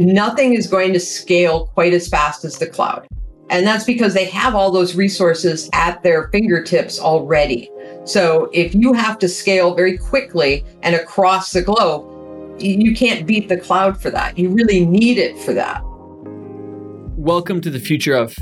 nothing is going to scale quite as fast as the cloud. And that's because they have all those resources at their fingertips already. So if you have to scale very quickly and across the globe, you can't beat the cloud for that. You really need it for that. Welcome to the Future of,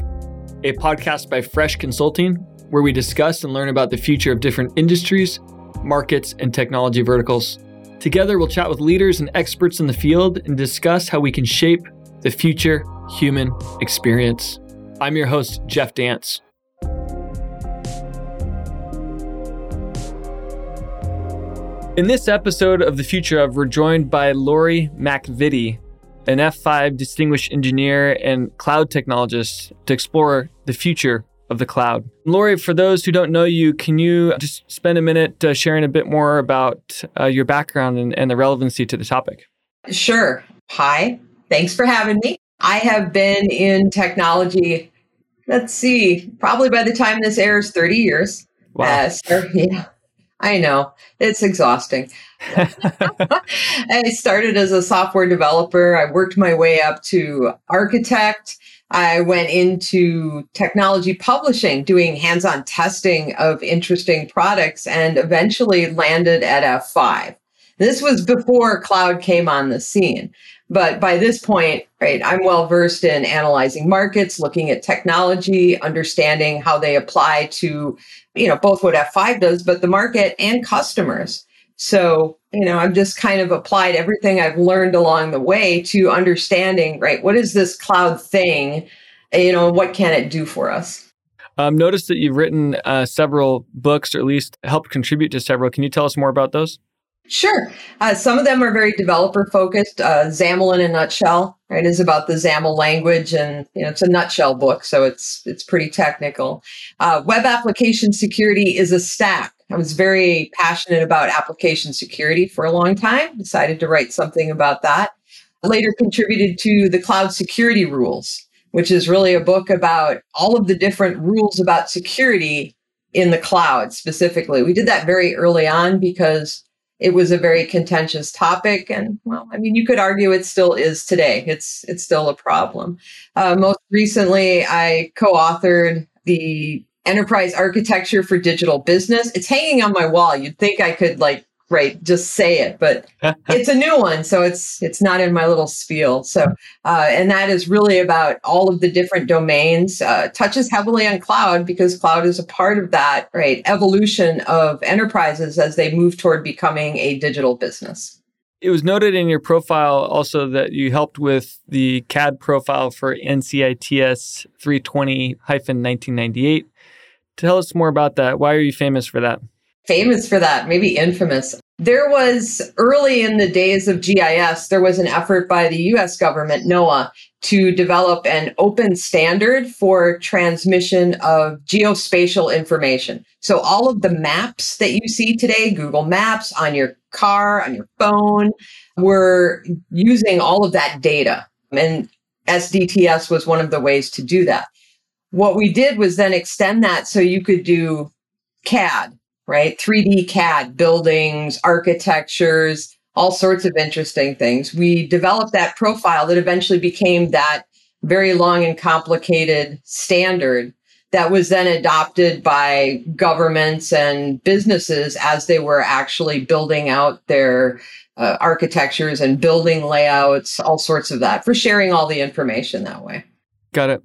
a podcast by Fresh Consulting, where we discuss and learn about the future of different industries, markets, and technology verticals. Together, we'll chat with leaders and experts in the field and discuss how we can shape the future human experience. I'm your host, Jeff Dance. In this episode of The Future of, we're joined by Lori MacVittie, an F5 distinguished engineer and cloud technologist, to explore the future of the cloud. Lori, for those who don't know you, can you just spend a minute uh, sharing a bit more about uh, your background and, and the relevancy to the topic? Sure. Hi. Thanks for having me. I have been in technology, let's see, probably by the time this airs, 30 years. Wow. Uh, so, yeah, I know. It's exhausting. I started as a software developer. I worked my way up to architect. I went into technology publishing, doing hands on testing of interesting products, and eventually landed at F5. This was before cloud came on the scene. But by this point, right, I'm well versed in analyzing markets, looking at technology, understanding how they apply to, you know, both what F5 does, but the market and customers. So, you know, I've just kind of applied everything I've learned along the way to understanding, right, what is this cloud thing? You know, what can it do for us? Um, notice that you've written uh, several books, or at least helped contribute to several. Can you tell us more about those? Sure. Uh, some of them are very developer focused. Uh, XAML in a nutshell, right, is about the XAML language, and you know it's a nutshell book, so it's it's pretty technical. Uh, web application security is a stack. I was very passionate about application security for a long time. Decided to write something about that. Later contributed to the cloud security rules, which is really a book about all of the different rules about security in the cloud specifically. We did that very early on because it was a very contentious topic and well i mean you could argue it still is today it's it's still a problem uh, most recently i co-authored the enterprise architecture for digital business. It's hanging on my wall. You'd think i could like right just say it but it's a new one so it's it's not in my little spiel. So uh, and that is really about all of the different domains. Uh, touches heavily on cloud because cloud is a part of that right evolution of enterprises as they move toward becoming a digital business. It was noted in your profile also that you helped with the cad profile for ncits 320 1998 tell us more about that why are you famous for that famous for that, maybe infamous. There was early in the days of GIS, there was an effort by the US government, NOAA, to develop an open standard for transmission of geospatial information. So all of the maps that you see today, Google Maps on your car, on your phone, were using all of that data. And SDTS was one of the ways to do that. What we did was then extend that so you could do CAD, right? 3D CAD, buildings, architectures, all sorts of interesting things. We developed that profile that eventually became that very long and complicated standard that was then adopted by governments and businesses as they were actually building out their uh, architectures and building layouts, all sorts of that for sharing all the information that way. Got it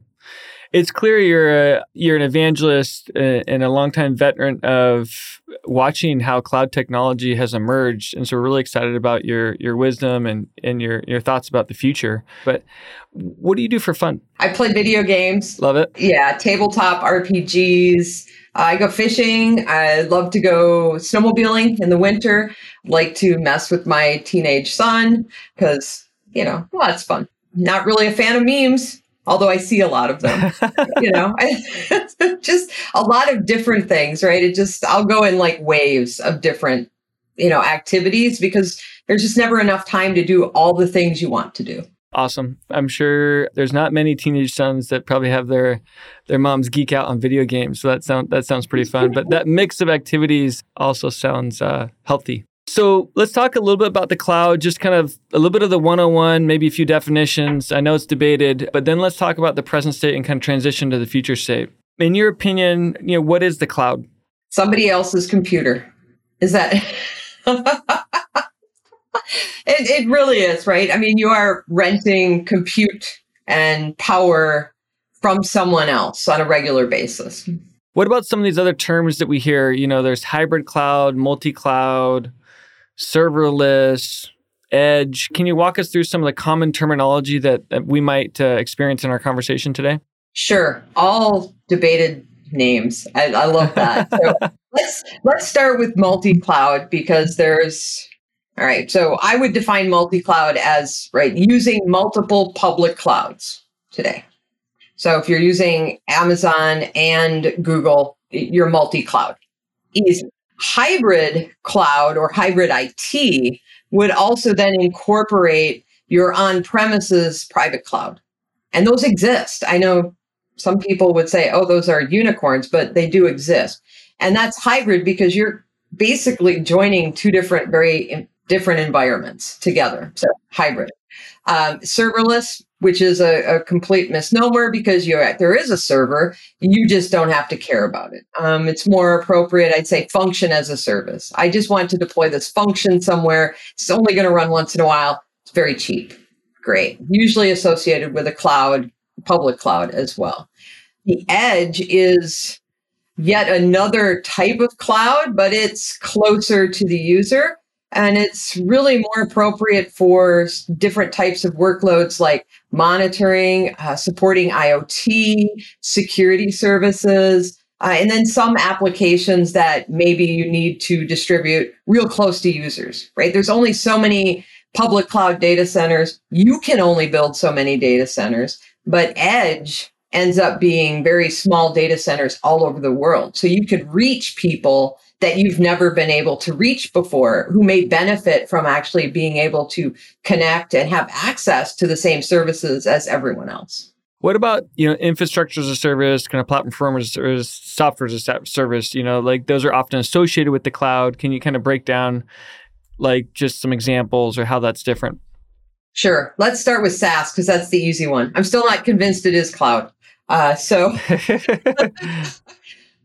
it's clear you're a, you're an evangelist uh, and a longtime veteran of watching how cloud technology has emerged, and so we're really excited about your your wisdom and and your your thoughts about the future. But what do you do for fun? I play video games. Love it. Yeah, tabletop RPGs. I go fishing. I love to go snowmobiling in the winter. Like to mess with my teenage son because you know, well, that's fun. Not really a fan of memes although I see a lot of them, you know, just a lot of different things, right? It just, I'll go in like waves of different, you know, activities because there's just never enough time to do all the things you want to do. Awesome. I'm sure there's not many teenage sons that probably have their their moms geek out on video games. So that sound that sounds pretty fun. But that mix of activities also sounds uh, healthy. So let's talk a little bit about the cloud, just kind of a little bit of the 101, maybe a few definitions. I know it's debated, but then let's talk about the present state and kind of transition to the future state. In your opinion, you know, what is the cloud? Somebody else's computer. Is that it, it really is, right? I mean, you are renting compute and power from someone else on a regular basis. What about some of these other terms that we hear? You know, there's hybrid cloud, multi cloud, serverless, edge. Can you walk us through some of the common terminology that, that we might uh, experience in our conversation today? Sure. All debated names. I, I love that. So let's let's start with multi-cloud because there's all right. So I would define multi-cloud as right using multiple public clouds today. So if you're using Amazon and Google, you're multi-cloud. Easy. Hybrid cloud or hybrid IT would also then incorporate your on-premises private cloud. And those exist. I know some people would say, oh, those are unicorns, but they do exist. And that's hybrid because you're basically joining two different, very different environments together. So hybrid. Um, serverless, which is a, a, complete misnomer because you there is a server, you just don't have to care about it. Um, it's more appropriate, I'd say, function as a service. I just want to deploy this function somewhere. It's only going to run once in a while. It's very cheap. Great. Usually associated with a cloud, public cloud as well. The edge is yet another type of cloud, but it's closer to the user. And it's really more appropriate for different types of workloads like monitoring, uh, supporting IoT, security services, uh, and then some applications that maybe you need to distribute real close to users, right? There's only so many public cloud data centers. You can only build so many data centers, but Edge ends up being very small data centers all over the world. So you could reach people that you've never been able to reach before who may benefit from actually being able to connect and have access to the same services as everyone else. What about, you know, infrastructure as a service, kind of platform as a service, software as a service, you know, like those are often associated with the cloud. Can you kind of break down like just some examples or how that's different? Sure. Let's start with SaaS because that's the easy one. I'm still not convinced it is cloud. Uh, so,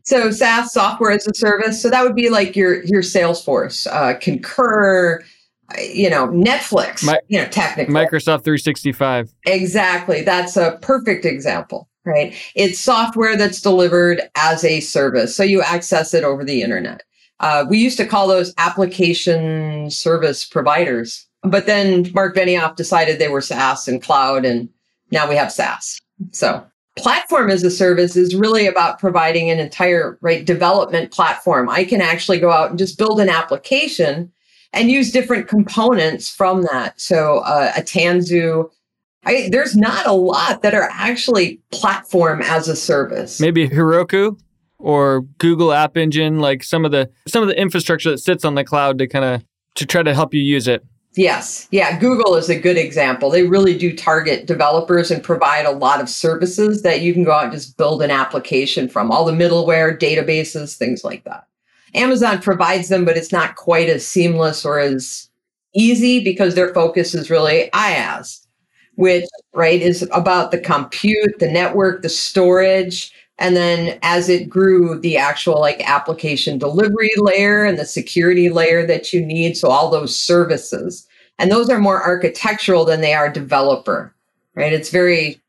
so SaaS software as a service. So that would be like your your Salesforce, uh, Concur, you know, Netflix. My, you know, technically Microsoft 365. Exactly. That's a perfect example. Right. It's software that's delivered as a service. So you access it over the internet. Uh, we used to call those application service providers. But then Marc Benioff decided they were SaaS and cloud, and now we have SaaS. So platform as a service is really about providing an entire right development platform. I can actually go out and just build an application and use different components from that. So uh, a Tanzu, I, there's not a lot that are actually platform as a service. Maybe Heroku or Google App Engine, like some of the some of the infrastructure that sits on the cloud to kind of to try to help you use it. Yes. Yeah. Google is a good example. They really do target developers and provide a lot of services that you can go out and just build an application from all the middleware, databases, things like that. Amazon provides them, but it's not quite as seamless or as easy because their focus is really IaaS, which, right, is about the compute, the network, the storage. And then as it grew, the actual like application delivery layer and the security layer that you need. So all those services. And those are more architectural than they are developer, right? It's very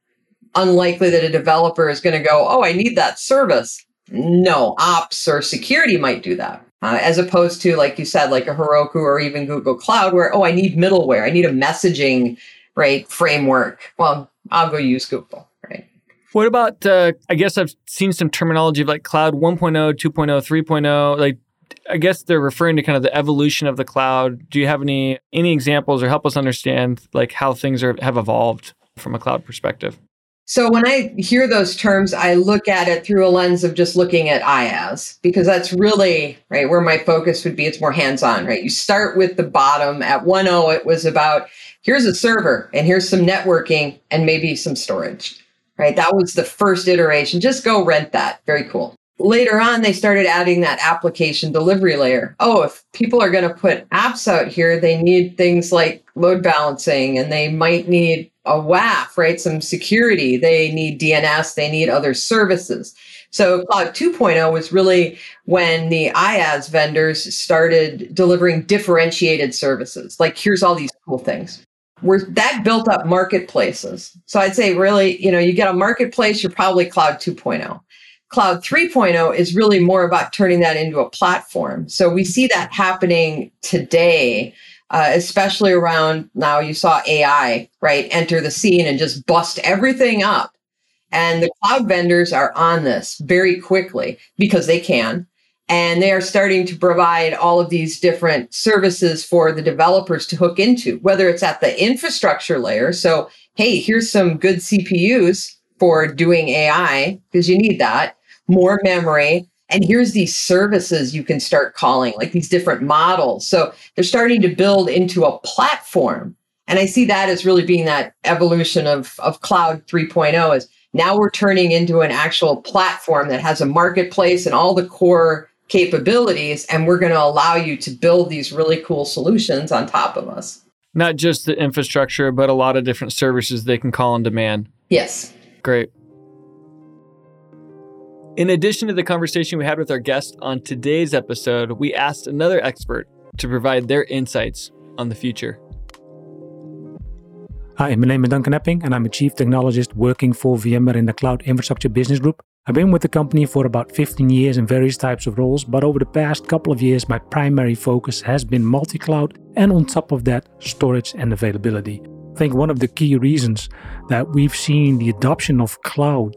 unlikely that a developer is going to go, oh, I need that service. No, ops or security might do that. Uh, as opposed to, like you said, like a Heroku or even Google Cloud, where, oh, I need middleware. I need a messaging, right, framework. Well, I'll go use Google. Right? What about, uh, I guess I've seen some terminology of like cloud 1.0, 2.0, 3.0. Like, I guess they're referring to kind of the evolution of the cloud. Do you have any any examples or help us understand like how things are have evolved from a cloud perspective? So when I hear those terms, I look at it through a lens of just looking at IaaS because that's really right where my focus would be. It's more hands-on, right? You start with the bottom. At 1.0, it was about here's a server and here's some networking and maybe some storage right? That was the first iteration. Just go rent that. Very cool. Later on, they started adding that application delivery layer. Oh, if people are going to put apps out here, they need things like load balancing and they might need a WAF, right? Some security. They need DNS, they need other services. So Cloud 2.0 was really when the IaaS vendors started delivering differentiated services. Like here's all these cool things. Where that built up marketplaces. So I'd say really, you know, you get a marketplace, you're probably Cloud 2.0. Cloud 3.0 is really more about turning that into a platform. So we see that happening today, uh, especially around now you saw AI, right, enter the scene and just bust everything up. And the cloud vendors are on this very quickly because they can. And they are starting to provide all of these different services for the developers to hook into, whether it's at the infrastructure layer. So, hey, here's some good CPUs for doing AI because you need that, more memory. And here's these services you can start calling, like these different models. So they're starting to build into a platform. And I see that as really being that evolution of, of cloud 3.0 is now we're turning into an actual platform that has a marketplace and all the core capabilities, and we're going to allow you to build these really cool solutions on top of us. Not just the infrastructure, but a lot of different services they can call on demand. Yes. Great. In addition to the conversation we had with our guest on today's episode, we asked another expert to provide their insights on the future. Hi, my name is Duncan Epping, and I'm a chief technologist working for VMware in the Cloud Infrastructure Business Group. I've been with the company for about 15 years in various types of roles, but over the past couple of years, my primary focus has been multi cloud and on top of that, storage and availability. I think one of the key reasons that we've seen the adoption of cloud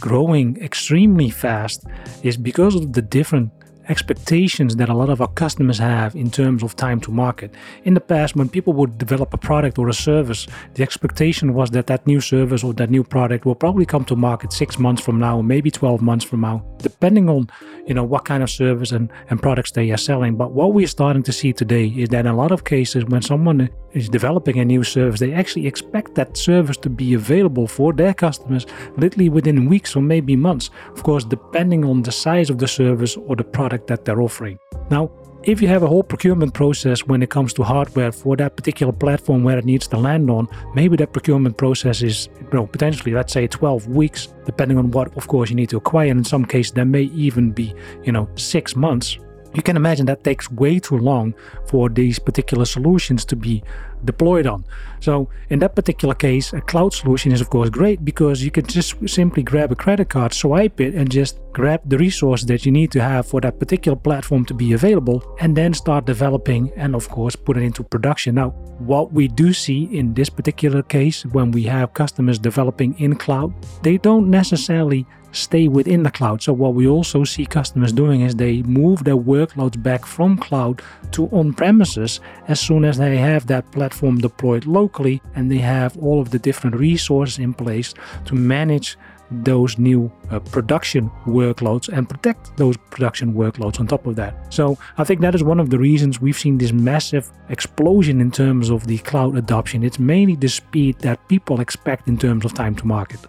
growing extremely fast is because of the different expectations that a lot of our customers have in terms of time to market. In the past, when people would develop a product or a service, the expectation was that that new service or that new product will probably come to market six months from now, maybe 12 months from now, depending on you know what kind of service and, and products they are selling. But what we're starting to see today is that in a lot of cases, when someone is developing a new service, they actually expect that service to be available for their customers literally within weeks or maybe months. Of course, depending on the size of the service or the product that they're offering. Now, if you have a whole procurement process when it comes to hardware for that particular platform where it needs to land on, maybe that procurement process is you know, potentially, let's say, 12 weeks, depending on what, of course, you need to acquire. And in some cases, there may even be, you know, six months you can imagine that takes way too long for these particular solutions to be deployed on. So, in that particular case, a cloud solution is of course great because you can just simply grab a credit card, swipe it, and just grab the resource that you need to have for that particular platform to be available, and then start developing and, of course, put it into production. Now, what we do see in this particular case when we have customers developing in cloud, they don't necessarily stay within the cloud. So, what we also see customers doing is they move their workloads back from cloud to on premises as soon as they have that platform deployed locally and they have all of the different resources in place to manage those new uh, production workloads and protect those production workloads on top of that. So, I think that is one of the reasons we've seen this massive explosion in terms of the cloud adoption. It's mainly the speed that people expect in terms of time to market.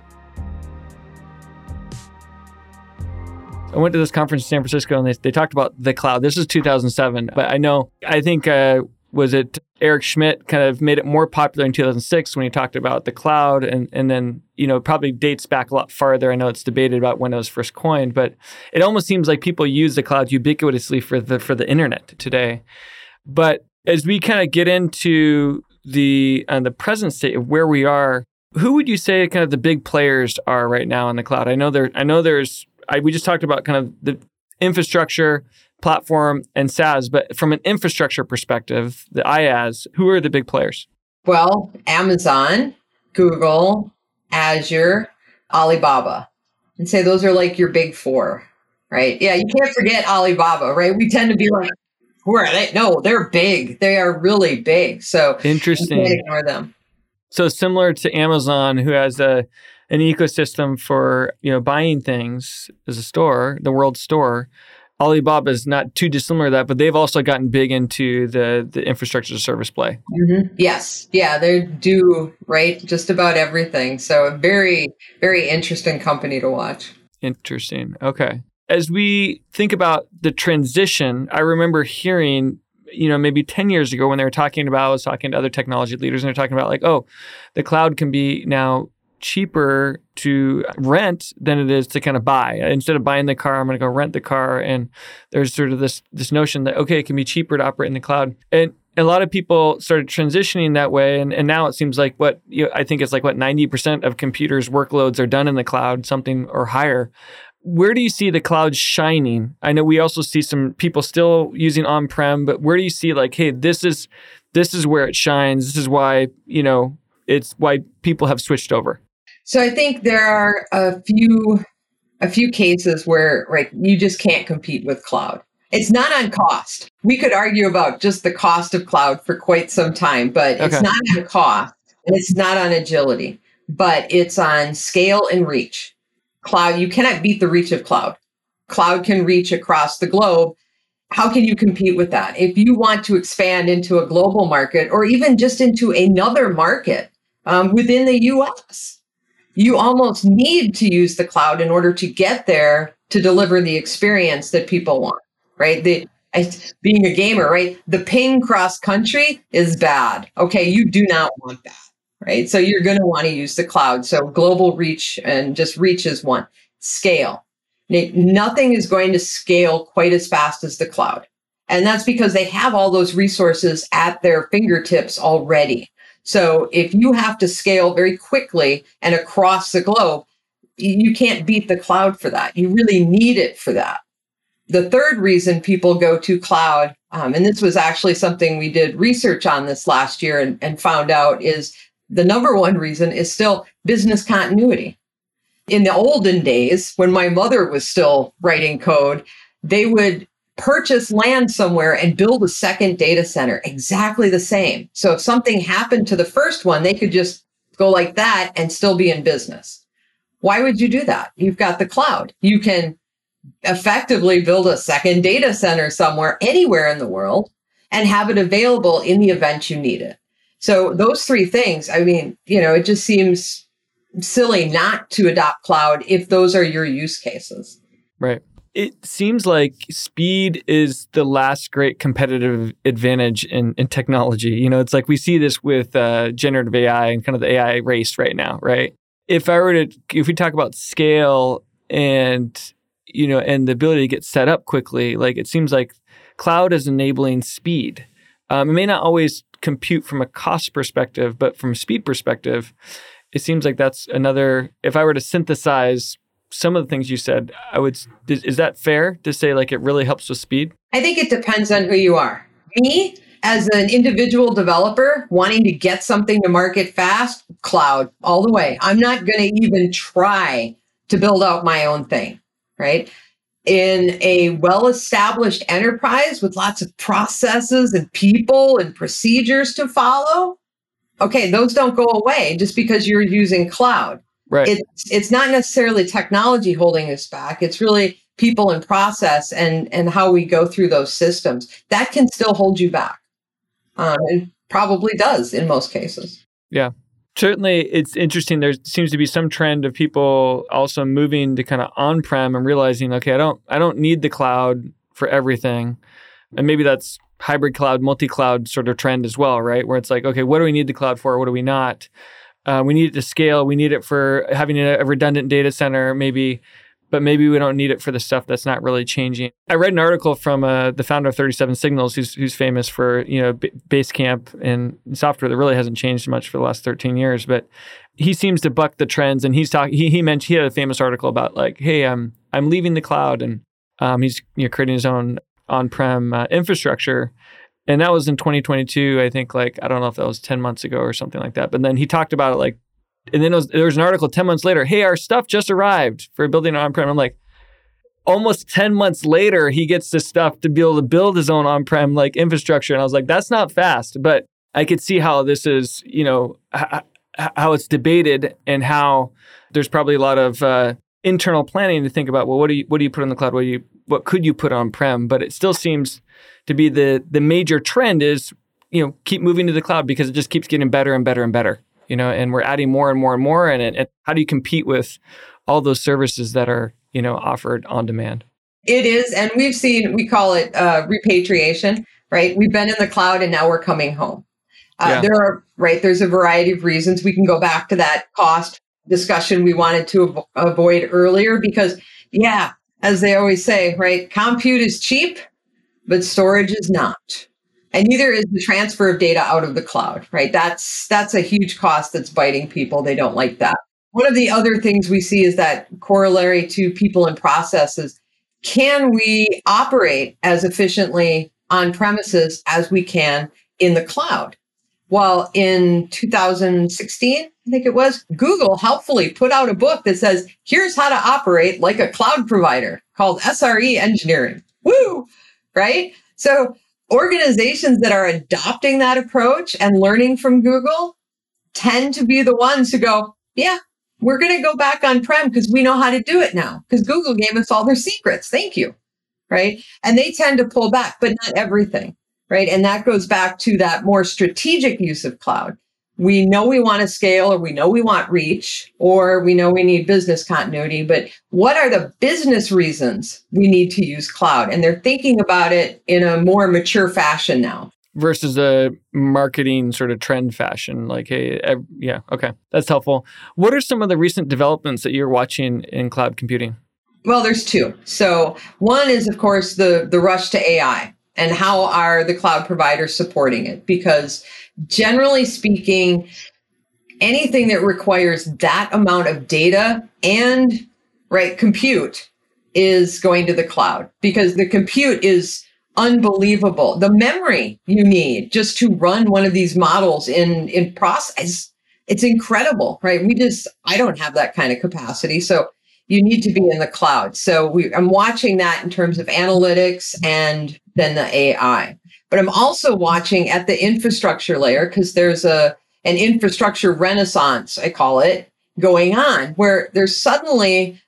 I went to this conference in San Francisco and they, they talked about the cloud. This is 2007, but I know, I think, uh, was it Eric Schmidt kind of made it more popular in 2006 when he talked about the cloud and, and then, you know, probably dates back a lot farther. I know it's debated about when it was first coined, but it almost seems like people use the cloud ubiquitously for the, for the internet today. But as we kind of get into the, uh, the present state of where we are, who would you say kind of the big players are right now in the cloud? I know there, I know there's I, we just talked about kind of the infrastructure, platform, and SaaS, but from an infrastructure perspective, the IaaS, who are the big players? Well, Amazon, Google, Azure, Alibaba. And say those are like your big four, right? Yeah, you can't forget Alibaba, right? We tend to be like, who are they? No, they're big. They are really big. So interesting. ignore them. So similar to Amazon, who has a an ecosystem for you know buying things as a store, the world store. Alibaba is not too dissimilar to that, but they've also gotten big into the the infrastructure service play. Mm-hmm. Yes, yeah, they do right just about everything. So a very very interesting company to watch. Interesting. Okay. as we think about the transition, I remember hearing, you know, maybe 10 years ago when they were talking about, I was talking to other technology leaders and they're talking about like, oh, the cloud can be now cheaper to rent than it is to kind of buy. Instead of buying the car, I'm going to go rent the car. And there's sort of this this notion that okay, it can be cheaper to operate in the cloud. And a lot of people started transitioning that way, and, and now it seems like what you know, I think it's like what ninety percent of computers workloads are done in the cloud, something or higher. Where do you see the cloud shining? I know we also see some people still using on-prem, but where do you see like, hey, this is this is where it shines. This is why you know it's why people have switched over. So I think there are a few a few cases where right you just can't compete with cloud. It's not on cost. We could argue about just the cost of cloud for quite some time, but okay. it's not on cost and it's not on agility, but it's on scale and reach. Cloud, you cannot beat the reach of cloud. Cloud can reach across the globe. How can you compete with that? If you want to expand into a global market or even just into another market um, within the US, you almost need to use the cloud in order to get there to deliver the experience that people want, right? The, being a gamer, right? The ping cross country is bad. Okay, you do not want that, right? So you're going to want to use the cloud. So global reach and just reach is one. Scale. Nothing is going to scale quite as fast as the cloud. And that's because they have all those resources at their fingertips already. So if you have to scale very quickly and across the globe, you can't beat the cloud for that. You really need it for that. The third reason people go to cloud, um, and this was actually something we did research on this last year and, and found out, is the number one reason is still business continuity. In the olden days, when my mother was still writing code, they would purchase land somewhere and build a second data center exactly the same. So if something happened to the first one, they could just go like that and still be in business. Why would you do that? You've got the cloud. You can effectively build a second data center somewhere, anywhere in the world, and have it available in the event you need it. So those three things, I mean, you know, it just seems silly not to adopt cloud if those are your use cases. Right it seems like speed is the last great competitive advantage in, in technology. You know, it's like we see this with uh, generative AI and kind of the AI race right now, right? If I were to, if we talk about scale and, you know, and the ability to get set up quickly, like it seems like cloud is enabling speed. Um, it may not always compute from a cost perspective, but from a speed perspective, it seems like that's another, if I were to synthesize some of the things you said, I would is, that fair to say like it really helps with speed? I think it depends on who you are. Me, as an individual developer wanting to get something to market fast, cloud all the way. I'm not going to even try to build out my own thing, right? In a well established enterprise with lots of processes and people and procedures to follow, okay, those don't go away just because you're using cloud. Right. It's it's not necessarily technology holding us back. It's really people and process and and how we go through those systems that can still hold you back, um, and probably does in most cases. Yeah. Certainly, it's interesting. There seems to be some trend of people also moving to kind of on-prem and realizing, okay, I don't, I don't need the cloud for everything, and maybe that's hybrid cloud, multi-cloud sort of trend as well, right? Where it's like, okay, what do we need the cloud for? What do we not? Uh, we need it to scale. We need it for having a, redundant data center, maybe, but maybe we don't need it for the stuff that's not really changing. I read an article from uh, the founder of 37 Signals, who's, who's famous for you know B- Basecamp and software that really hasn't changed much for the last 13 years, but he seems to buck the trends. And he's talking. He, he mentioned he had a famous article about like, hey, I'm I'm leaving the cloud, and um, he's you know creating his own on-prem uh, infrastructure and that was in 2022 i think like i don't know if that was 10 months ago or something like that. But then he talked about it like and then was, there was an article 10 months later hey our stuff just arrived for building an on-prem. I'm like almost 10 months later he gets this stuff to be able to build his own on-prem like infrastructure. And i was like that's not fast but i could see how this is you know h- how it's debated and how there's probably a lot of uh, internal planning to think about well what do you what do you put on the cloud what do you what could you put on prem but it still seems to be the the major trend is you know keep moving to the cloud because it just keeps getting better and better and better you know and we're adding more and more and more and, it, and how do you compete with all those services that are you know offered on demand It is. And we've seen, we call it uh, repatriation, right? We've been in the cloud and now we're coming home. Uh, yeah. There are, right, there's a variety of reasons. We can go back to that cost discussion we wanted to av- avoid earlier because, yeah, as they always say, right, compute is cheap, but storage is not. And neither is the transfer of data out of the cloud, right? That's that's a huge cost that's biting people. They don't like that. One of the other things we see is that corollary to people and processes. Can we operate as efficiently on premises as we can in the cloud? Well, in 2016, I think it was, Google helpfully put out a book that says, here's how to operate like a cloud provider called SRE engineering. Woo! Right? So organizations that are adopting that approach and learning from Google tend to be the ones who go, yeah, we're going to go back on prem because we know how to do it now because Google gave us all their secrets. Thank you. Right. And they tend to pull back, but not everything right? And that goes back to that more strategic use of cloud. We know we want to scale or we know we want reach or we know we need business continuity, but what are the business reasons we need to use cloud? And they're thinking about it in a more mature fashion now versus a marketing sort of trend fashion like hey yeah okay that's helpful what are some of the recent developments that you're watching in cloud computing well there's two so one is of course the the rush to ai and how are the cloud providers supporting it? Because generally speaking, anything that requires that amount of data and right compute is going to the cloud because the compute is unbelievable. The memory you need just to run one of these models in in process it's incredible, right? We just I don't have that kind of capacity. So you need to be in the cloud. So we, I'm watching that in terms of analytics and then the AI. But I'm also watching at the infrastructure layer because there's a an infrastructure renaissance, I call it, going on where there's suddenly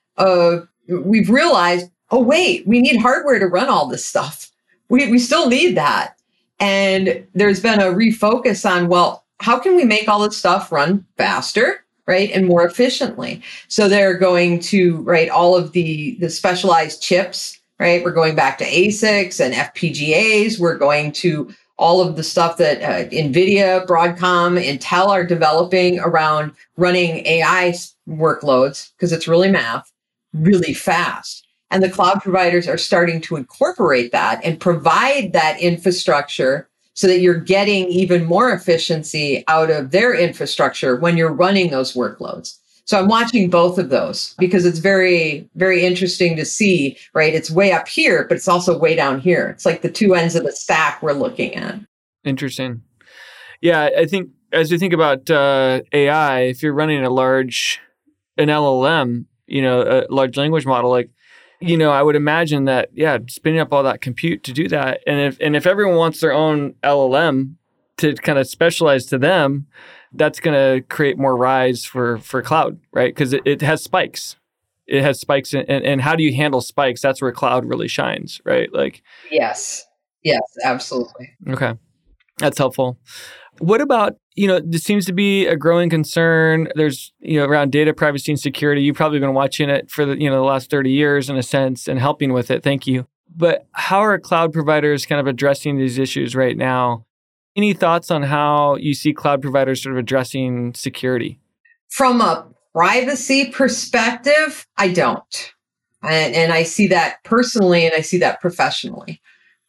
we've realized, oh wait, we need hardware to run all this stuff. We we still need that. And there's been a refocus on, well, how can we make all this stuff run faster? right and more efficiently so they're going to write all of the the specialized chips right? We're going back to asics and fpgas we're going to all of the stuff that uh, nvidia broadcom intel are developing around running ai workloads because it's really math really fast. And the cloud providers are starting to incorporate that and provide that infrastructure so that you're getting even more efficiency out of their infrastructure when you're running those workloads. So I'm watching both of those because it's very, very interesting to see, right? It's way up here, but it's also way down here. It's like the two ends of the stack we're looking at. Interesting. Yeah, I think as we think about uh, AI, if you're running a large, an LLM, you know, a large language model, like you know, I would imagine that yeah, spinning up all that compute to do that, and if and if everyone wants their own LLM to kind of specialize to them, that's going to create more rise for for cloud, right? Because it, it has spikes. It has spikes, and, and how do you handle spikes? That's where cloud really shines, right? Like yes, yes, absolutely. Okay, that's helpful. What about you know, this seems to be a growing concern. There's, you know, around data privacy and security. You've probably been watching it for the, you know, the last 30 years in a sense and helping with it. Thank you. But how are cloud providers kind of addressing these issues right now? Any thoughts on how you see cloud providers sort of addressing security? From a privacy perspective, I don't. And, and I see that personally and I see that professionally,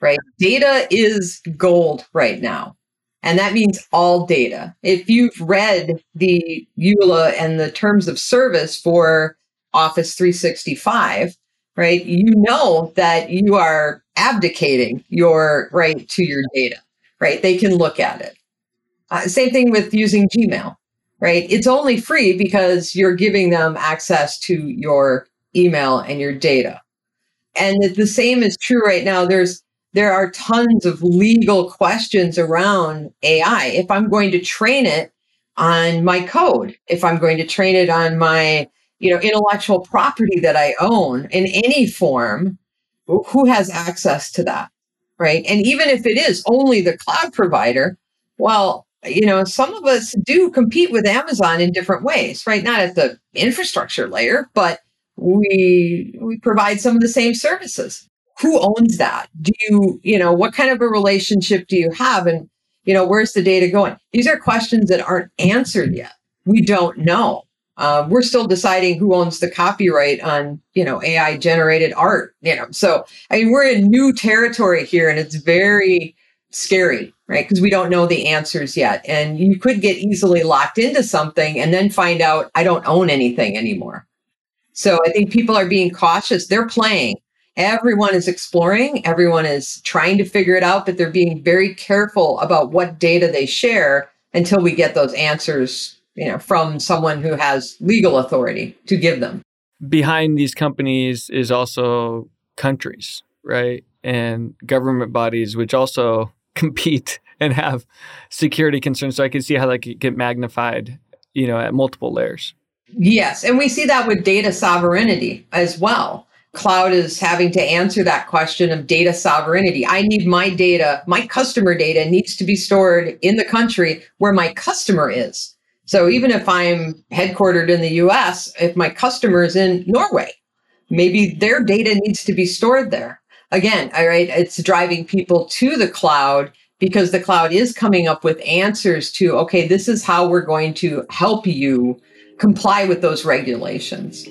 right? Data is gold right now. And that means all data. If you've read the EULA and the terms of service for Office 365, right, you know that you are abdicating your right to your data, right? They can look at it. Uh, same thing with using Gmail, right? It's only free because you're giving them access to your email and your data. And the same is true right now. There's there are tons of legal questions around AI. If I'm going to train it on my code, if I'm going to train it on my, you know, intellectual property that I own in any form, who has access to that? Right. And even if it is only the cloud provider, well, you know, some of us do compete with Amazon in different ways, right? Not at the infrastructure layer, but we we provide some of the same services. Who owns that? Do you, you know, what kind of a relationship do you have? And, you know, where's the data going? These are questions that aren't answered yet. We don't know. Uh, we're still deciding who owns the copyright on, you know, AI generated art, you know. So, I mean, we're in new territory here and it's very scary, right? Because we don't know the answers yet. And you could get easily locked into something and then find out I don't own anything anymore. So I think people are being cautious. They're playing. Everyone is exploring, everyone is trying to figure it out, but they're being very careful about what data they share until we get those answers, you know, from someone who has legal authority to give them. Behind these companies is also countries, right? And government bodies, which also compete and have security concerns. So I can see how that could get magnified, you know, at multiple layers. Yes. And we see that with data sovereignty as well. Cloud is having to answer that question of data sovereignty. I need my data, my customer data needs to be stored in the country where my customer is. So even if I'm headquartered in the US, if my customer is in Norway, maybe their data needs to be stored there. Again, all right, it's driving people to the cloud because the cloud is coming up with answers to, okay, this is how we're going to help you comply with those regulations.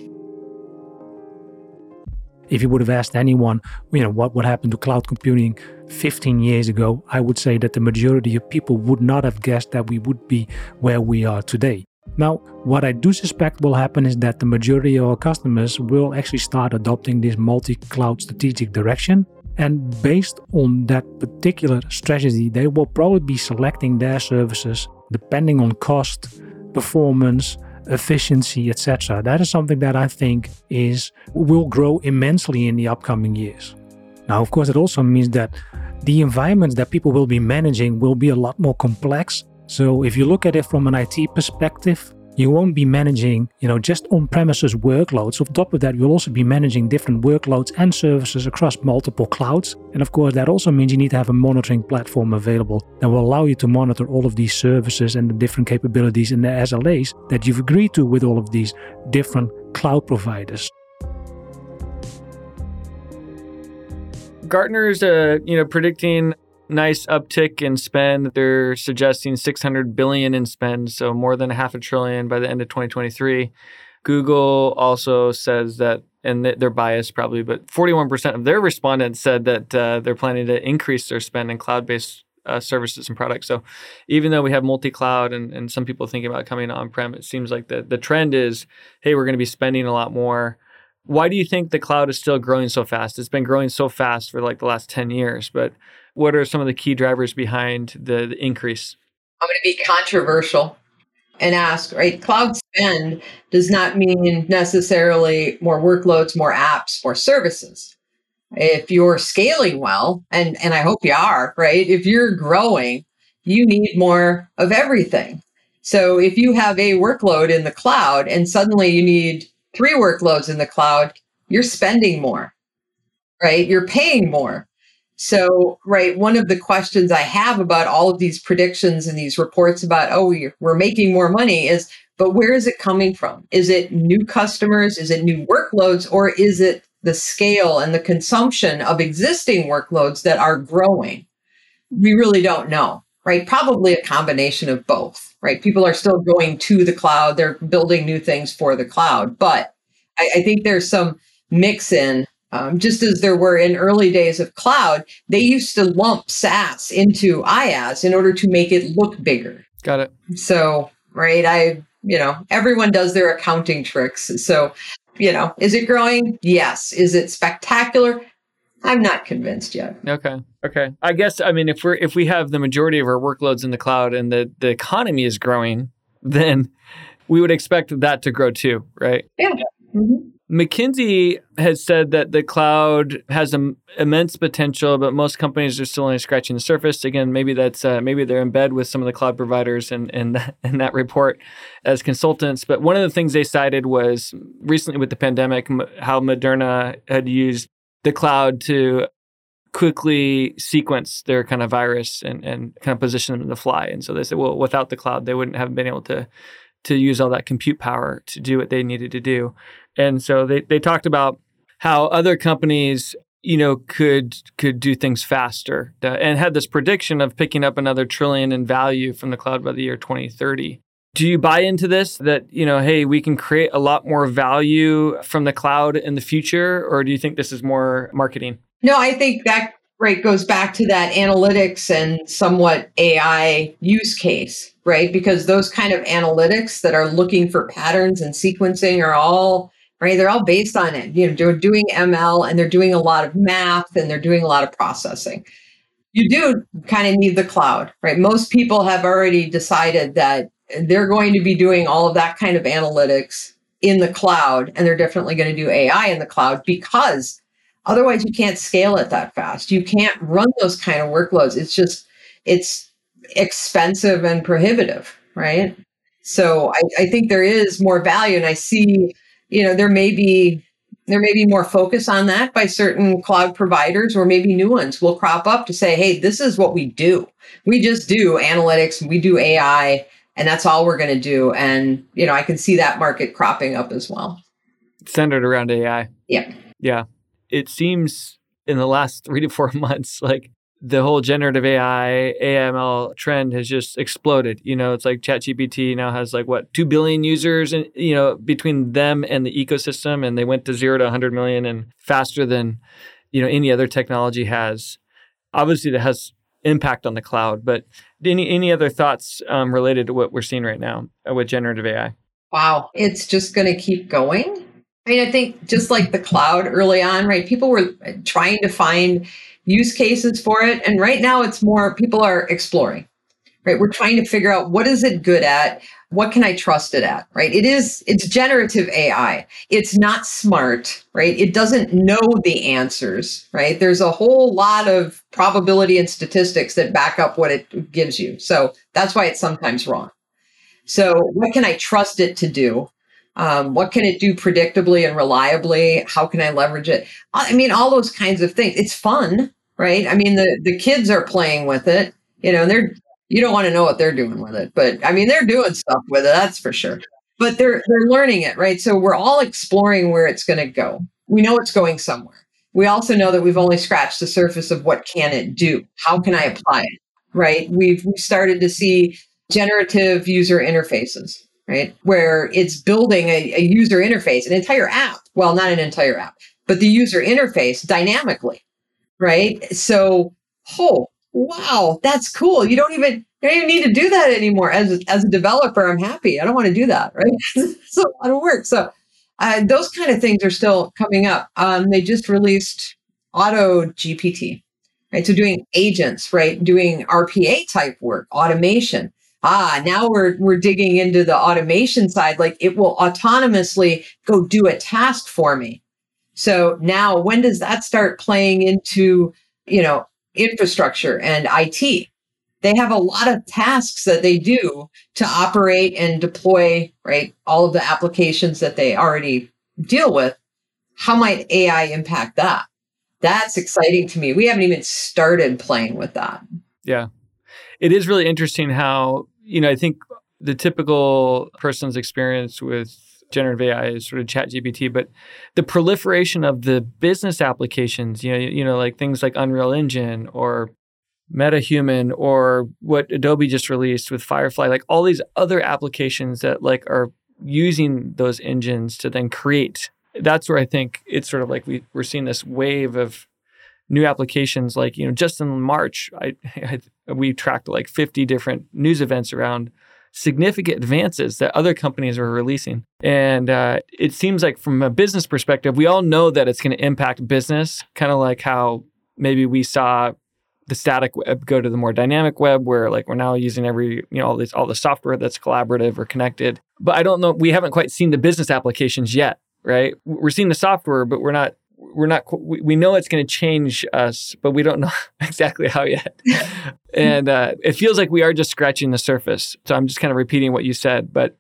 If you would have asked anyone, you know, what would happen to cloud computing 15 years ago, I would say that the majority of people would not have guessed that we would be where we are today. Now, what I do suspect will happen is that the majority of our customers will actually start adopting this multi cloud strategic direction. And based on that particular strategy, they will probably be selecting their services depending on cost, performance, efficiency, etc. That is something that I think is will grow immensely in the upcoming years. Now, of course, it also means that the environments that people will be managing will be a lot more complex. So, if you look at it from an IT perspective, you won't be managing, you know, just on-premises workloads. On top of that, you'll also be managing different workloads and services across multiple clouds. And of course, that also means you need to have a monitoring platform available that will allow you to monitor all of these services and the different capabilities and the SLAs that you've agreed to with all of these different cloud providers. Gartner's, uh, you know, predicting nice uptick in spend. They're suggesting 600 billion in spend, so more than half a trillion by the end of 2023. Google also says that, and they're biased probably, but 41% of their respondents said that uh, they're planning to increase their spend in cloud-based uh, services and products. So even though we have multi-cloud and, and some people thinking about coming on-prem, it seems like the, the trend is, hey, we're going to be spending a lot more. Why do you think the cloud is still growing so fast? It's been growing so fast for like the last 10 years, but what are some of the key drivers behind the, the increase? I'm going to be controversial and ask, right? Cloud spend does not mean necessarily more workloads, more apps, more services. If you're scaling well, and, and I hope you are, right? If you're growing, you need more of everything. So if you have a workload in the cloud and suddenly you need three workloads in the cloud, you're spending more, right? You're paying more. So, right, one of the questions I have about all of these predictions and these reports about, oh, we're making more money is, but where is it coming from? Is it new customers? Is it new workloads? Or is it the scale and the consumption of existing workloads that are growing? We really don't know, right? Probably a combination of both, right? People are still going to the cloud, they're building new things for the cloud. But I, I think there's some mix in um, just as there were in early days of cloud, they used to lump SaaS into IaaS in order to make it look bigger. Got it. So, right, I, you know, everyone does their accounting tricks. So, you know, is it growing? Yes. Is it spectacular? I'm not convinced yet. Okay. Okay. I guess I mean if we're if we have the majority of our workloads in the cloud and the the economy is growing, then we would expect that to grow too, right? Yeah. Mm-hmm. McKinsey has said that the cloud has Im- immense potential, but most companies are still only scratching the surface. Again, maybe that's uh, maybe they're in bed with some of the cloud providers in in that, in that report as consultants. But one of the things they cited was recently with the pandemic, how Moderna had used the cloud to quickly sequence their kind of virus and, and kind of position them to fly. And so they said, well, without the cloud, they wouldn't have been able to to use all that compute power to do what they needed to do. And so they, they talked about how other companies you know could could do things faster and had this prediction of picking up another trillion in value from the cloud by the year 2030 do you buy into this that you know hey we can create a lot more value from the cloud in the future or do you think this is more marketing? No i think that right goes back to that analytics and somewhat ai use case right because those kind of analytics that are looking for patterns and sequencing are all right? They're all based on it. You know, they're doing ML and they're doing a lot of math and they're doing a lot of processing. You do kind of need the cloud, right? Most people have already decided that they're going to be doing all of that kind of analytics in the cloud and they're definitely going to do AI in the cloud because otherwise you can't scale it that fast. You can't run those kind of workloads. It's just it's expensive and prohibitive, right? So I, I think there is more value and I see you know there may be there may be more focus on that by certain cloud providers or maybe new ones will crop up to say hey this is what we do. We just do analytics we do ai and that's all we're going to do. And you know i can see that market cropping up as well. Centered around ai yeah. Yeah. It seems in the last three to four months like the whole generative AI, AML trend has just exploded. You know, it's like ChatGPT now has like what, 2 billion users and you know, between them and the ecosystem and they went to 0 to 100 million and faster than you know any other technology has. Obviously that has impact on the cloud, but any any other thoughts um, related to what we're seeing right now uh, with generative AI? Wow, it's just going to keep going. I mean, I think just like the cloud early on, right? People were trying to find use cases for it. And right now it's more people are exploring, right? We're trying to figure out what is it good at? What can I trust it at, right? It is, it's generative AI. It's not smart, right? It doesn't know the answers, right? There's a whole lot of probability and statistics that back up what it gives you. So that's why it's sometimes wrong. So what can I trust it to do? Um, what can it do predictably and reliably? How can I leverage it? I mean, all those kinds of things. It's fun, right? I mean, the the kids are playing with it. You know, they're you don't want to know what they're doing with it, but I mean, they're doing stuff with it. That's for sure. But they're they're learning it, right? So we're all exploring where it's going to go. We know it's going somewhere. We also know that we've only scratched the surface of what can it do. How can I apply it? Right? We've we started to see generative user interfaces right? Where it's building a, a, user interface, an entire app. Well, not an entire app, but the user interface dynamically, right? So, oh, wow, that's cool. You don't even you don't even need to do that anymore. As as a developer, I'm happy. I don't want to do that, right? so a lot of work. So uh, those kind of things are still coming up. Um, they just released Auto GPT, right? So doing agents, right? Doing RPA type work, automation ah, now we're we're digging into the automation side. Like it will autonomously go do a task for me. So now when does that start playing into, you know, infrastructure and IT? They have a lot of tasks that they do to operate and deploy, right? All of the applications that they already deal with. How might AI impact that? That's exciting to me. We haven't even started playing with that. Yeah. It is really interesting how you know, I think the typical person's experience with generative AI is sort of ChatGPT, but the proliferation of the business applications, you know, you know, like things like Unreal Engine or MetaHuman or what Adobe just released with Firefly, like all these other applications that like are using those engines to then create. That's where I think it's sort of like we, we're seeing this wave of new applications like you know just in march I, I, we tracked like 50 different news events around significant advances that other companies are releasing. And uh, it seems like from a business perspective we all know that it's going to impact business kind of like how maybe we saw the static web go to the more dynamic web where like we're now using every you know all this all the software that's collaborative or connected. But i don't know we haven't quite seen the business applications yet right? We're seeing the software but we're not we're not we, we know it's going to change us but we don't know exactly how yet. And uh, it feels like we are just scratching the surface. So i'm just kind of repeating what you said but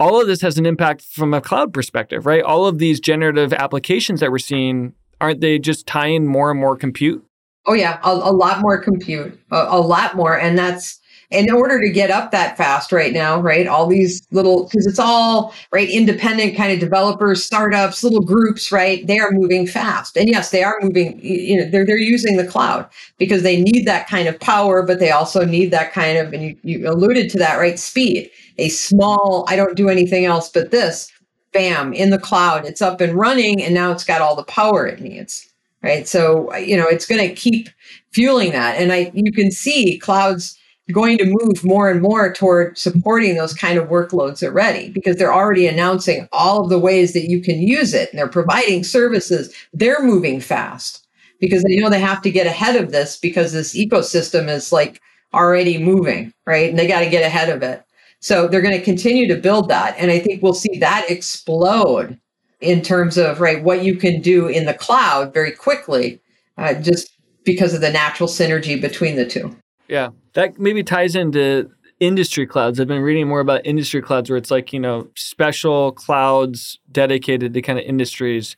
all of this has an impact from a cloud perspective right? All of these generative applications that we're seeing aren't they just tying more and more compute? Oh yeah. A, a lot more compute a, a lot more and that's in order to get up that fast right now, right? All these little, because it's all right, independent kind of developers, startups, little groups, right? They are moving fast, and yes, they are moving. You know, they're they're using the cloud because they need that kind of power, but they also need that kind of, and you, you alluded to that, right? Speed. A small, I don't do anything else but this. Bam, in the cloud, it's up and running, and now it's got all the power it needs right so you know it's going to keep fueling that and i you can see clouds going to move more and more toward supporting those kind of workloads already because they're already announcing all of the ways that you can use it and they're providing services. They're moving fast because they know they have to get ahead of this because this ecosystem is like already moving, right? And they got to get ahead of it. So they're going to continue to build that. And I think we'll see that explode in terms of, right, what you can do in the cloud very quickly, uh, just because of the natural synergy between the two. Yeah, that maybe ties into industry clouds. I've been reading more about industry clouds where it's like, you know, special clouds dedicated to kind of industries.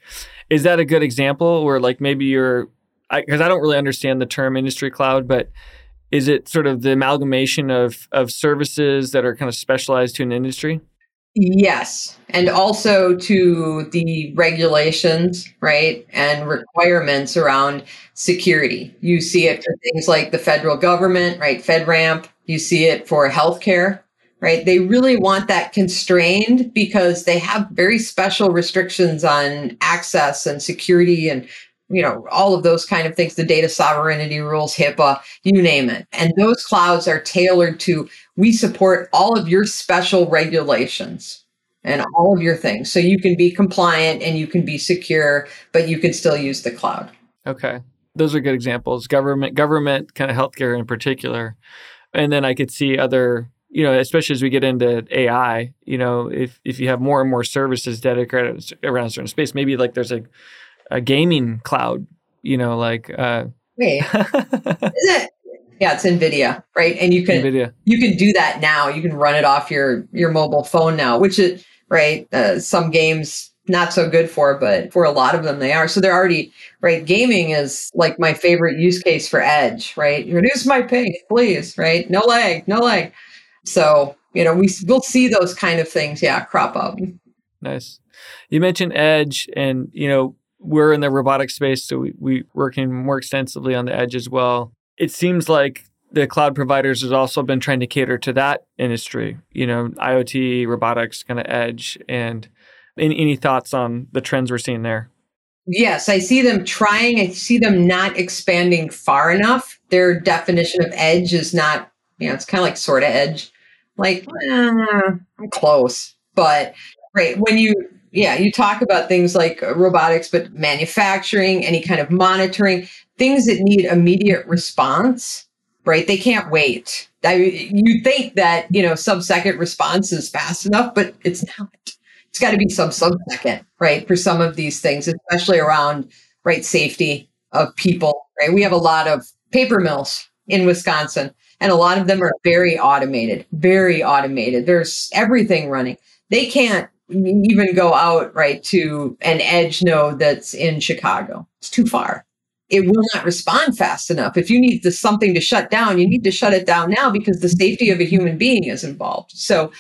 Is that a good example where like maybe you're, because I, I, don't really understand the term industry cloud, but is it sort of the amalgamation of, of services that are kind of specialized to an industry? Yes. And also to the regulations, right? And requirements around security. You see it for things like the federal government, right? FedRAMP. You see it for healthcare, right? They really want that constrained because they have very special restrictions on access and security and you know all of those kind of things the data sovereignty rules hipaa you name it and those clouds are tailored to we support all of your special regulations and all of your things. So you can be compliant and you can be secure, but you can still use the cloud. Okay. Those are good examples. Government, government, kind of healthcare in particular. And then I could see other, you know, especially as we get into AI, you know, if, if you have more and more services dedicated around a certain space, maybe like there's a, a gaming cloud, you know, like, uh, Wait, is it? Yeah, it's Nvidia, right? And you can NVIDIA. you can do that now. You can run it off your your mobile phone now, which is right. Uh, some games not so good for, but for a lot of them they are. So they're already right. Gaming is like my favorite use case for Edge, right? Reduce my pace, please, right? No lag, no lag. So you know we we'll see those kind of things, yeah, crop up. Nice. You mentioned Edge, and you know we're in the robotic space, so we we working more extensively on the Edge as well it seems like the cloud providers has also been trying to cater to that industry, you know, IoT, robotics, kind of edge. And any, any thoughts on the trends we're seeing there? Yes, I see them trying. I see them not expanding far enough. Their definition of edge is not, you know, it's kind of like sort of edge. Like, eh, I'm close. But, right, when you, yeah, you talk about things like uh, robotics, but manufacturing, any kind of monitoring, things that need immediate response, right? They can't wait. I, you think that, you know, sub second response is fast enough, but it's not. It's got to be some sub second, right? For some of these things, especially around, right, safety of people, right? We have a lot of paper mills in Wisconsin, and a lot of them are very automated, very automated. There's everything running. They can't even go out, right, to an edge node that's in Chicago. It's too far it will not respond fast enough. If you need the, something to shut down, you need to shut it down now because the safety of a human being is involved. So,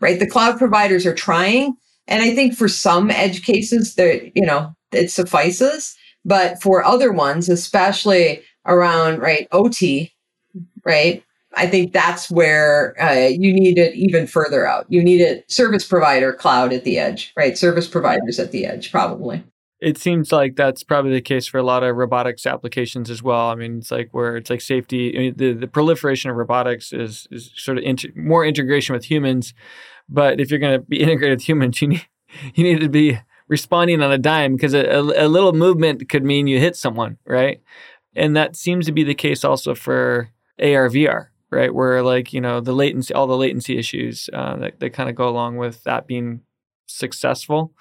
right, the cloud providers are trying, and I think for some edge cases, that you know it suffices, but for other ones, especially around right OT, right, I think that's where uh, you need it even further out. You need a service provider cloud at the edge, right? Service providers at the edge, probably it seems like that's probably the case for a lot of robotics applications as well. I mean, it's like where it's like safety. I mean, the, the proliferation of robotics is, is sort of inter- more integration with humans. But if you're going to be integrated with humans, you need you need to be responding on a dime because a, a, a little movement could mean you hit someone, right? And that seems to be the case also for AR VR, right? Where like you know the latency, all the latency issues uh, that that kind of go along with that being successful.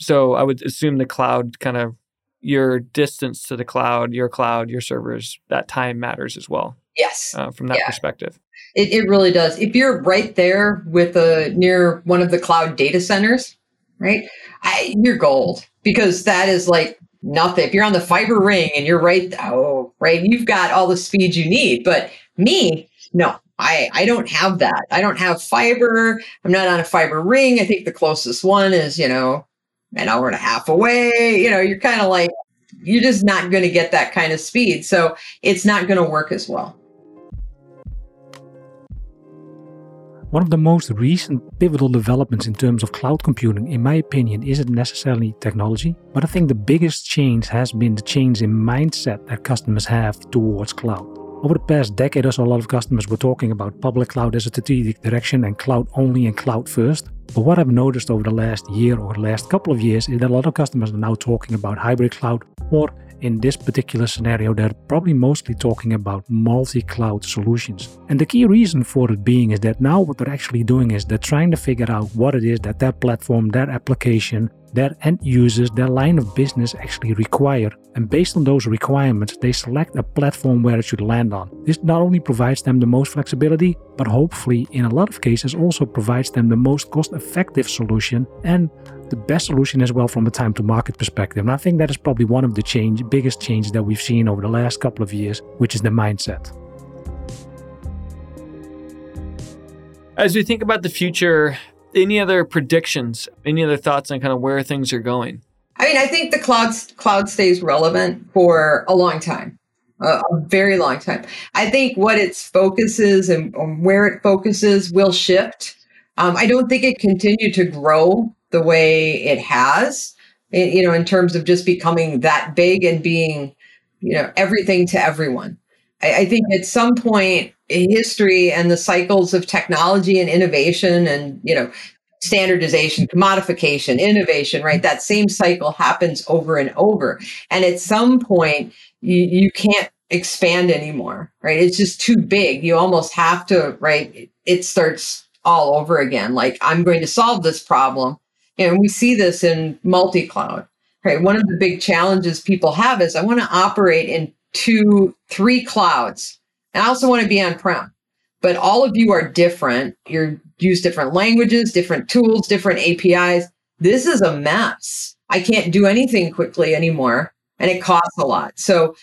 So I would assume the cloud kind of your distance to the cloud, your cloud, your servers, that time matters as well. Yes. Uh, from that yeah. perspective. It, it really does. If you're right there with a near one of the cloud data centers, right, I, you're gold because that is like nothing. If you're on the fiber ring and you're right, oh, right, you've got all the speed you need. But me, no, I, I don't have that. I don't have fiber. I'm not on a fiber ring. I think the closest one is, you know, an hour and a half away. You know, you're kind of like, you're just not going to get that kind of speed. So it's not going to work as well. One of the most recent pivotal developments in terms of cloud computing, in my opinion, isn't necessarily technology, but I think the biggest change has been the change in mindset that customers have towards cloud. Over the past decade or so, a lot of customers were talking about public cloud as a strategic direction and cloud only and cloud first. But what I've noticed over the last year or last couple of years is that a lot of customers are now talking about hybrid cloud or in this particular scenario, they're probably mostly talking about multi cloud solutions. And the key reason for it being is that now what they're actually doing is they're trying to figure out what it is that their platform, their application, their end users, their line of business actually require. And based on those requirements, they select a platform where it should land on. This not only provides them the most flexibility, but hopefully, in a lot of cases, also provides them the most cost effective solution and the best solution as well from a time to market perspective. And I think that is probably one of the change, biggest changes that we've seen over the last couple of years, which is the mindset. As we think about the future, any other predictions, any other thoughts on kind of where things are going? I mean, I think the cloud cloud stays relevant for a long time, a, a very long time. I think what its focuses and, and where it focuses will shift. Um, I don't think it continued to grow the way it has, you know, in terms of just becoming that big and being, you know, everything to everyone. I, I think at some point history and the cycles of technology and innovation and, you know, standardization, commodification, innovation, right? That same cycle happens over and over. And at some point, you, you can't expand anymore, right? It's just too big. You almost have to, right? It starts all over again. Like, I'm going to solve this problem. And we see this in multi cloud, right? One of the big challenges people have is I want to operate in two, three clouds. And I also want to be on prem. But all of you are different. You use different languages, different tools, different APIs. This is a mess. I can't do anything quickly anymore. And it costs a lot. So,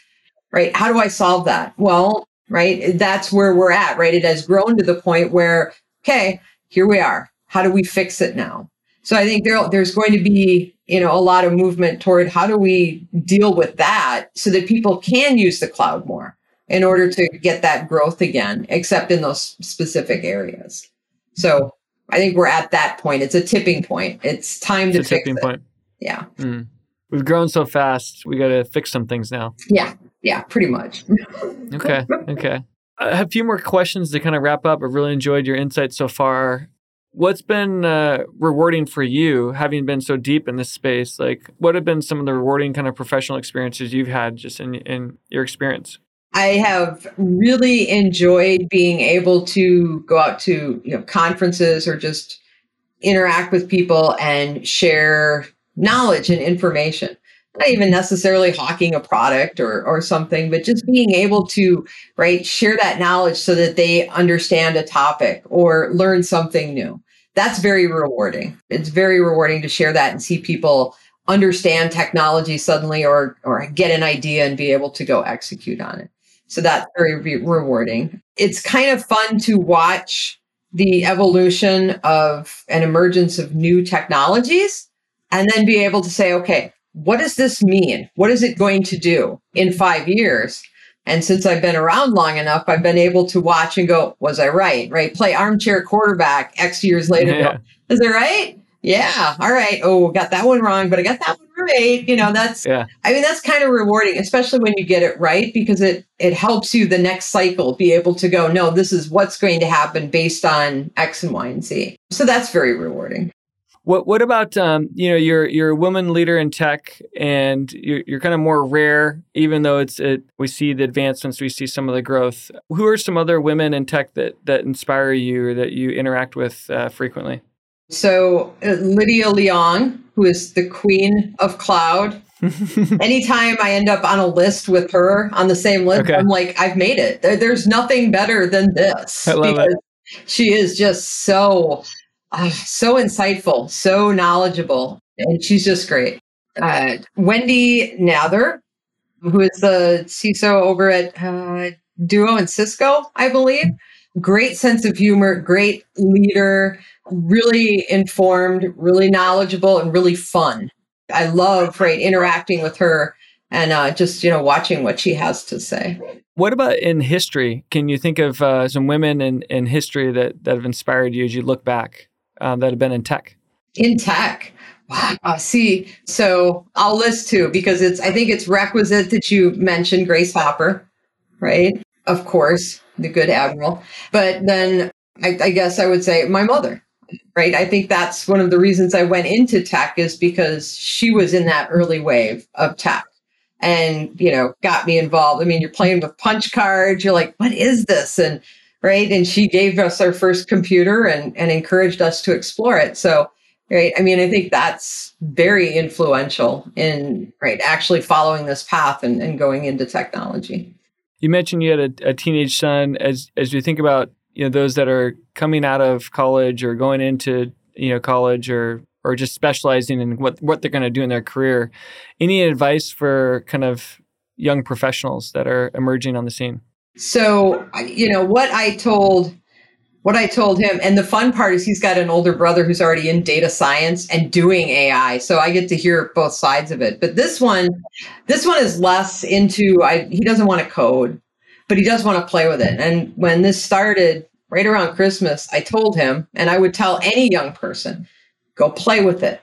right, how do I solve that? Well, right, that's where we're at, right? It has grown to the point where, okay, here we are. How do we fix it now? So I think there, there's going to be, you know, a lot of movement toward how do we deal with that so that people can use the cloud more in order to get that growth again, except in those specific areas. So I think we're at that point. It's a tipping point. It's time it's to fix tipping it. point. Yeah. Mm. We've grown so fast. We got to fix some things now. Yeah. Yeah. Pretty much. okay. Okay. I have a few more questions to kind of wrap up. I've really enjoyed your insights so far. What's been uh, rewarding for you, having been so deep in this space? Like, what have been some of the rewarding kind of professional experiences you've had just in in your experience? I have really enjoyed being able to go out to you know conferences or just interact with people and share knowledge and information. Not even necessarily hawking a product or or something, but just being able to right share that knowledge so that they understand a topic or learn something new that's very rewarding. It's very rewarding to share that and see people understand technology suddenly or or get an idea and be able to go execute on it. So that's very re- rewarding. It's kind of fun to watch the evolution of an emergence of new technologies and then be able to say, okay, what does this mean? What is it going to do in five years? And since I've been around long enough, I've been able to watch and go, was I right? Right? Play armchair quarterback X years later. Yeah. Go, is it right? Yeah. All right. Oh, got that one wrong, but I got that one right. You know, that's yeah. I mean, that's kind of rewarding, especially when you get it right, because it it helps you the next cycle be able to go, no, this is what's going to happen based on X and Y and Z. So that's very rewarding. What what about um, you know you're you're a woman leader in tech and you're, you're kind of more rare even though it's it, we see the advancements we see some of the growth. Who are some other women in tech that that inspire you or that you interact with uh, frequently? So uh, Lydia Leong, who is the queen of cloud. Anytime I end up on a list with her on the same list, okay. I'm like, I've made it. There's nothing better than this. I love because it. She is just so uh, so insightful, so knowledgeable, and she's just great. Uh, Wendy Nather, who is the CISO over at uh, Duo and Cisco, I believe. great sense of humor, great leader, really informed, really knowledgeable, and really fun. I love right interacting with her and uh, just you know watching what she has to say. What about in history? Can you think of uh, some women in, in history that, that have inspired you as you look back uh, that have been in tech? In tech, wow. See, so I'll list two because it's I think it's requisite that you mention Grace Hopper, right? Of course, the good admiral. But then I, I guess I would say my mother, right? I think that's one of the reasons I went into tech is because she was in that early wave of tech and, you know, got me involved. I mean, you're playing with punch cards. You're like, what is this? And, right. And she gave us our first computer and, and encouraged us to explore it. So, right. I mean, I think that's very influential in, right, actually following this path and, and going into technology. You mentioned you had a, a teenage son. As as you think about you know those that are coming out of college or going into you know college or or just specializing in what what they're going to do in their career, any advice for kind of young professionals that are emerging on the scene? So you know what I told what I told him. And the fun part is he's got an older brother who's already in data science and doing AI. So I get to hear both sides of it. But this one, this one is less into I he doesn't want to code, but he does want to play with it. And when this started right around Christmas, I told him, and I would tell any young person, go play with it.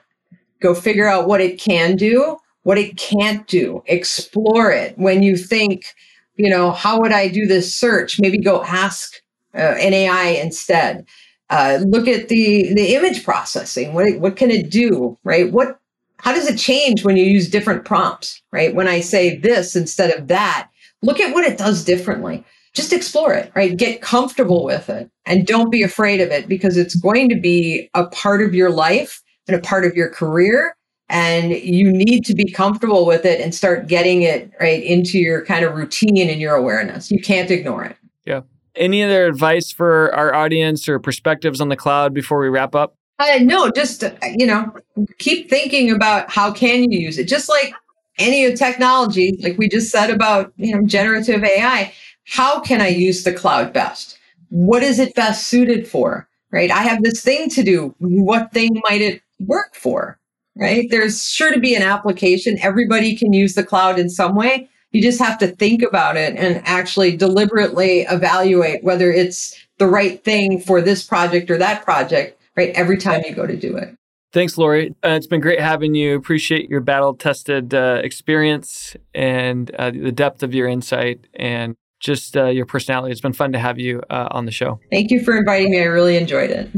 Go figure out what it can do, what it can't do. Explore it. When you think, you know, how would I do this search? Maybe go ask uh, AI instead. Uh, look at the the image processing. What what can it do? Right? What how does it change when you use different prompts? Right? When I say this instead of that, look at what it does differently. Just explore it. Right? Get comfortable with it, and don't be afraid of it because it's going to be a part of your life and a part of your career. And you need to be comfortable with it and start getting it right into your kind of routine and your awareness. You can't ignore it. Yeah. Any other advice for our audience or perspectives on the cloud before we wrap up? Uh, no, just uh, you know, keep thinking about how can you use it. Just like any technology, like we just said about you know generative AI. How can I use the cloud best? What is it best suited for? Right? I have this thing to do. What thing might it work for? Right? There's sure to be an application. Everybody can use the cloud in some way you just have to think about it and actually deliberately evaluate whether it's the right thing for this project or that project, right? Every time you go to do it. Thanks, Lori. Uh, it's been great having you. Appreciate your battle tested uh, experience and uh, the depth of your insight and just uh, your personality. It's been fun to have you uh, on the show. Thank you for inviting me. I really enjoyed it.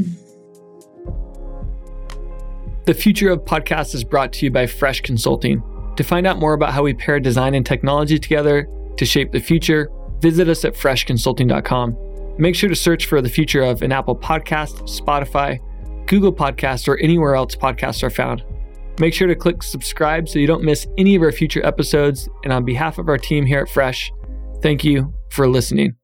The future of podcasts is brought to you by Fresh Consulting. To find out more about how we pair design and technology together to shape the future, visit us at freshconsulting.com. Make sure to search for the future of an Apple Podcast, Spotify, Google Podcast, or anywhere else podcasts are found. Make sure to click subscribe so you don't miss any of our future episodes. And on behalf of our team here at Fresh, thank you for listening.